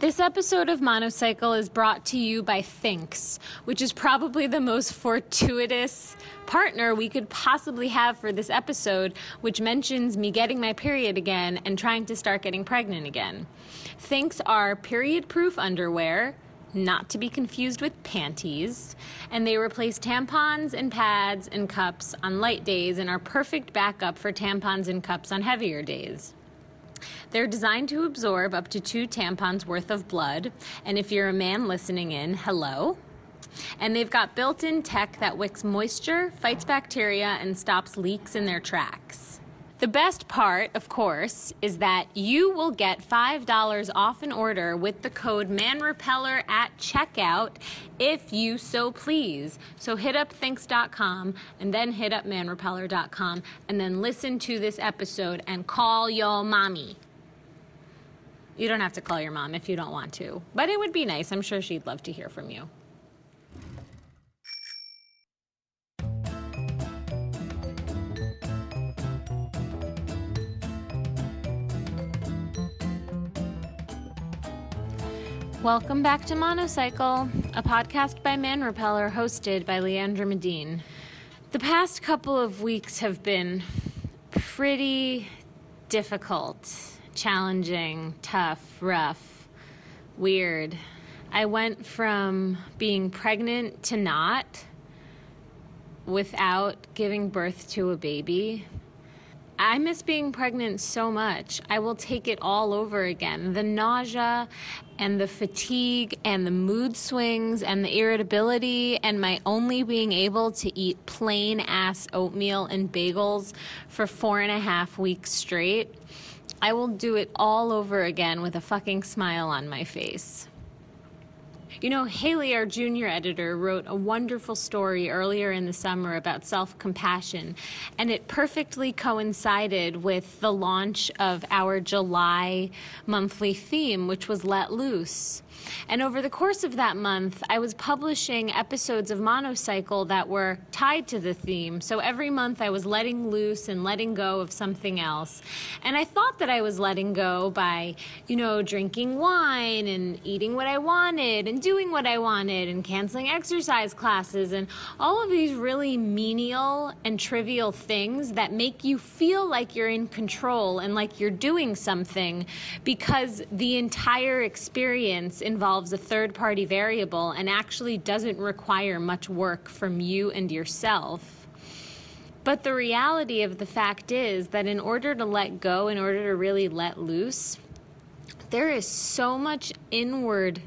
This episode of Monocycle is brought to you by Thinx, which is probably the most fortuitous partner we could possibly have for this episode, which mentions me getting my period again and trying to start getting pregnant again. Thinx are period proof underwear, not to be confused with panties, and they replace tampons and pads and cups on light days and are perfect backup for tampons and cups on heavier days. They're designed to absorb up to two tampons worth of blood. And if you're a man listening in, hello. And they've got built in tech that wicks moisture, fights bacteria, and stops leaks in their tracks. The best part, of course, is that you will get $5 off an order with the code MANREPELLER at checkout if you so please. So hit up thinx.com and then hit up manrepeller.com and then listen to this episode and call your mommy. You don't have to call your mom if you don't want to, but it would be nice. I'm sure she'd love to hear from you. Welcome back to Monocycle, a podcast by Man Repeller hosted by Leandra Medine. The past couple of weeks have been pretty difficult, challenging, tough, rough, weird. I went from being pregnant to not without giving birth to a baby I miss being pregnant so much. I will take it all over again. The nausea and the fatigue and the mood swings and the irritability and my only being able to eat plain ass oatmeal and bagels for four and a half weeks straight. I will do it all over again with a fucking smile on my face. You know, Haley, our junior editor, wrote a wonderful story earlier in the summer about self compassion, and it perfectly coincided with the launch of our July monthly theme, which was Let Loose. And over the course of that month, I was publishing episodes of Monocycle that were tied to the theme. So every month I was letting loose and letting go of something else. And I thought that I was letting go by, you know, drinking wine and eating what I wanted and doing what I wanted and canceling exercise classes and all of these really menial and trivial things that make you feel like you're in control and like you're doing something because the entire experience involves a third party variable and actually doesn't require much work from you and yourself. But the reality of the fact is that in order to let go, in order to really let loose, there is so much inward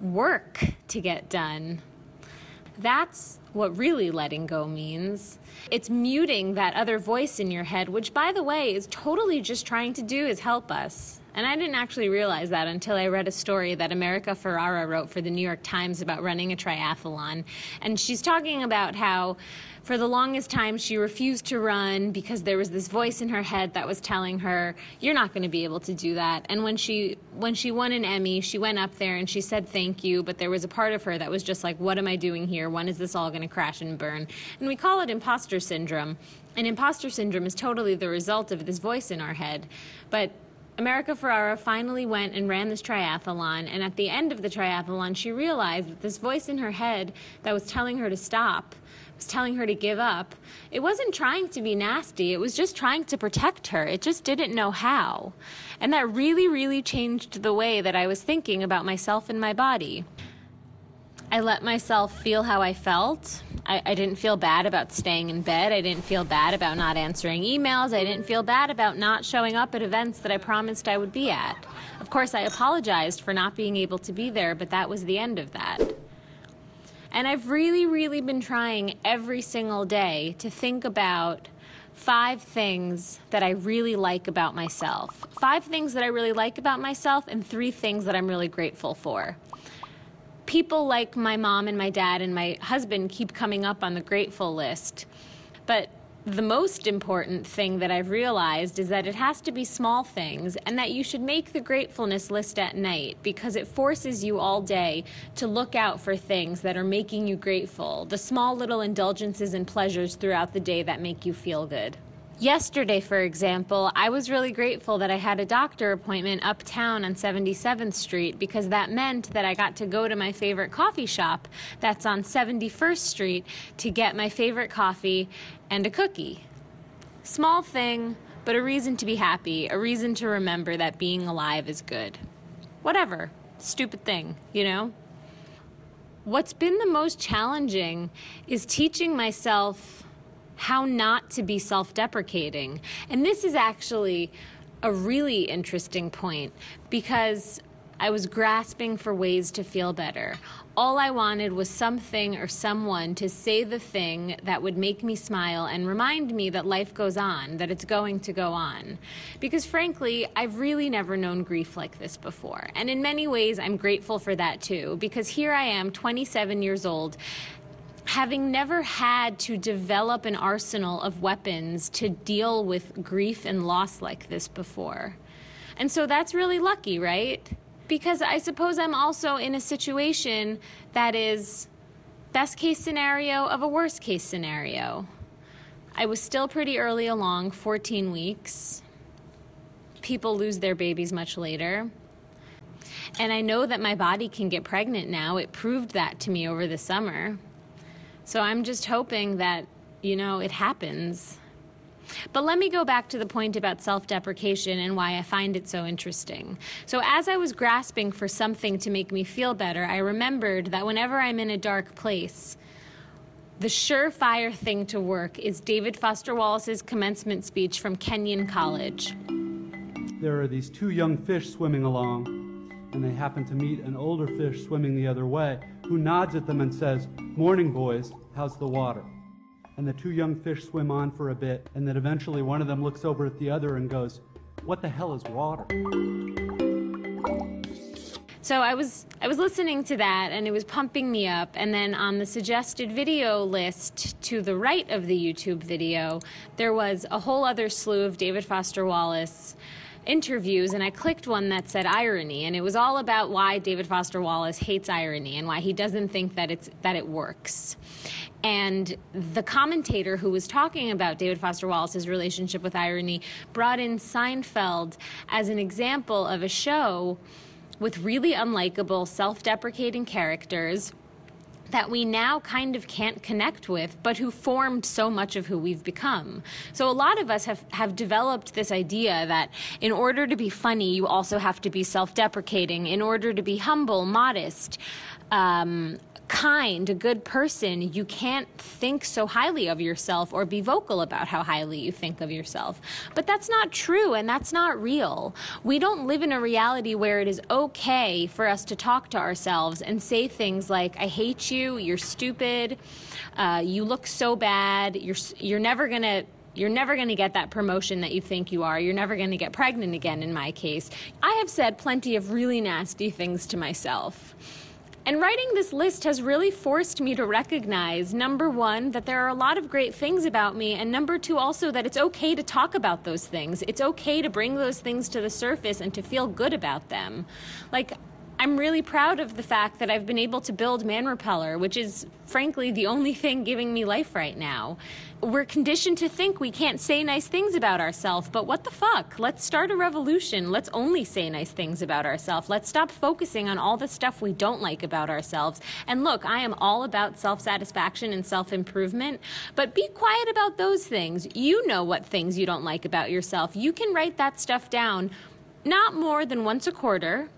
work to get done. That's what really letting go means. It's muting that other voice in your head, which, by the way, is totally just trying to do is help us. And I didn't actually realize that until I read a story that America Ferrera wrote for the New York Times about running a triathlon. And she's talking about how for the longest time she refused to run because there was this voice in her head that was telling her you're not going to be able to do that. And when she when she won an emmy she went up there and she said thank you but there was a part of her that was just like what am i doing here? When is this all going to crash and burn? And we call it imposter syndrome. And imposter syndrome is totally the result of this voice in our head. But America Ferrera finally went and ran this triathlon, and at the end of the triathlon, she realized that this voice in her head that was telling her to stop, was telling her to give up, it wasn't trying to be nasty, it was just trying to protect her. It just didn't know how. And that really, really changed the way that I was thinking about myself and my body. I let myself feel how I felt. I, I, didn't feel bad about staying in bed. I didn't feel bad about not answering emails. I didn't feel bad about not showing up at events that I promised I would be at. Of course, I apologized for not being able to be there, but that was the end of that. And I've really, really been trying every single day to think about five things that I really like about myself. Five things that I really like about myself, and three things that I'm really grateful for people like my mom and my dad and my husband keep coming up on the grateful list. But the most important thing that I've realized is that it has to be small things and that you should make the gratefulness list at night because it forces you all day to look out for things that are making you grateful, the small little indulgences and pleasures throughout the day that make you feel good. Yesterday, for example, I was really grateful that I had a doctor appointment uptown on 77th Street because that meant that I got to go to my favorite coffee shop that's on 71st Street to get my favorite coffee and a cookie. Small thing, but a reason to be happy, a reason to remember that being alive is good. Whatever. Stupid thing, you know? What's been the most challenging is teaching myself how not to be self deprecating. And this is actually a really interesting point because I was grasping for ways to feel better. All I wanted was something or someone to say the thing that would make me smile and remind me that life goes on, that it's going to go on. Because frankly, I've really never known grief like this before. And in many ways, I'm grateful for that too, because here I am, 27 years old, having never had to develop an arsenal of weapons to deal with grief and loss like this before. And so that's really lucky, right? because I suppose I'm also in a situation that is best case scenario of a worst case scenario. I was still pretty early along, 14 weeks. People lose their babies much later. And I know that my body can get pregnant now. It proved that to me over the summer. So I'm just hoping that, you know, it happens. But let me go back to the point about self deprecation and why I find it so interesting. So, as I was grasping for something to make me feel better, I remembered that whenever I'm in a dark place, the surefire thing to work is David Foster Wallace's commencement speech from Kenyon College. There are these two young fish swimming along, and they happen to meet an older fish swimming the other way, who nods at them and says, Morning, boys, how's the water? and the two young fish swim on for a bit, and then eventually one of them looks over at the other and goes, What the hell is water? So I was I was listening to that and it was pumping me up and then on the suggested video list to the right of the YouTube video there was a whole other slew of David Foster Wallace interviews and I clicked one that said irony and it was all about why David Foster Wallace hates irony and why he doesn't think that it's that it works. And the commentator who was talking about David Foster Wallace's relationship with irony brought in Seinfeld as an example of a show with really unlikable, self deprecating characters that we now kind of can't connect with, but who formed so much of who we've become. So a lot of us have, have developed this idea that in order to be funny, you also have to be self deprecating. In order to be humble, modest, um, kind, a good person, you can't think so highly of yourself or be vocal about how highly you think of yourself. But that's not true and that's not real. We don't live in a reality where it is okay for us to talk to ourselves and say things like, I hate you, you're stupid, uh, you look so bad, you're, you're never going to you're never going to get that promotion that you think you are. You're never going to get pregnant again, in my case. I have said plenty of really nasty things to myself. And writing this list has really forced me to recognize number one, that there are a lot of great things about me, and number two, also that it's okay to talk about those things. It's okay to bring those things to the surface and to feel good about them. Like, I'm really proud of the fact that I've been able to build Man Repeller, which is frankly the only thing giving me life right now. We're conditioned to think we can't say nice things about ourselves, but what the fuck? Let's start a revolution. Let's only say nice things about ourselves. Let's stop focusing on all the stuff we don't like about ourselves. And look, I am all about self satisfaction and self improvement, but be quiet about those things. You know what things you don't like about yourself. You can write that stuff down not more than once a quarter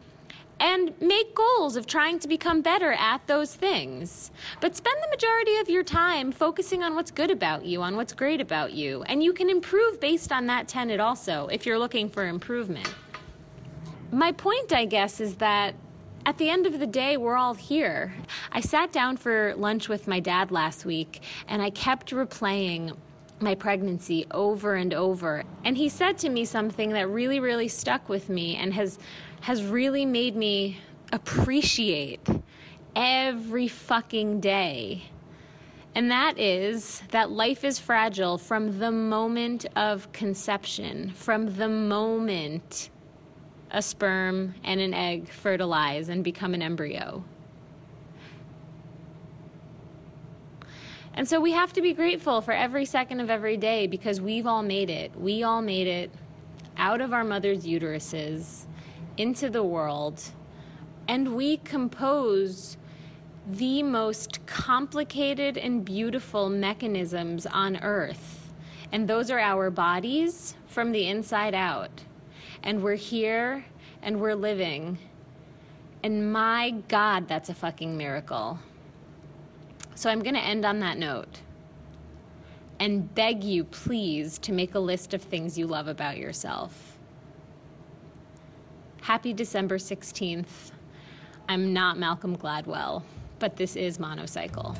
and make goals of trying to become better at those things. But spend the majority of your time focusing on what's good about you, on what's great about you. And you can improve based on that tenet also if you're looking for improvement. My point, I guess, is that at the end of the day, we're all here. I sat down for lunch with my dad last week and I kept replaying my pregnancy over and over. And he said to me something that really, really stuck with me and has has really made me appreciate every fucking day. And that is that life is fragile from the moment of conception, from the moment a sperm and an egg fertilize and become an embryo. And so we have to be grateful for every second of every day because we've all made it. We all made it out of our mother's uteruses into the world. And we compose the most complicated and beautiful mechanisms on earth. And those are our bodies from the inside out. And we're here and we're living. And my God, that's a fucking miracle. So I'm going to end on that note and beg you, please, to make a list of things you love about yourself. Happy December 16th. I'm not Malcolm Gladwell, but this is Monocycle.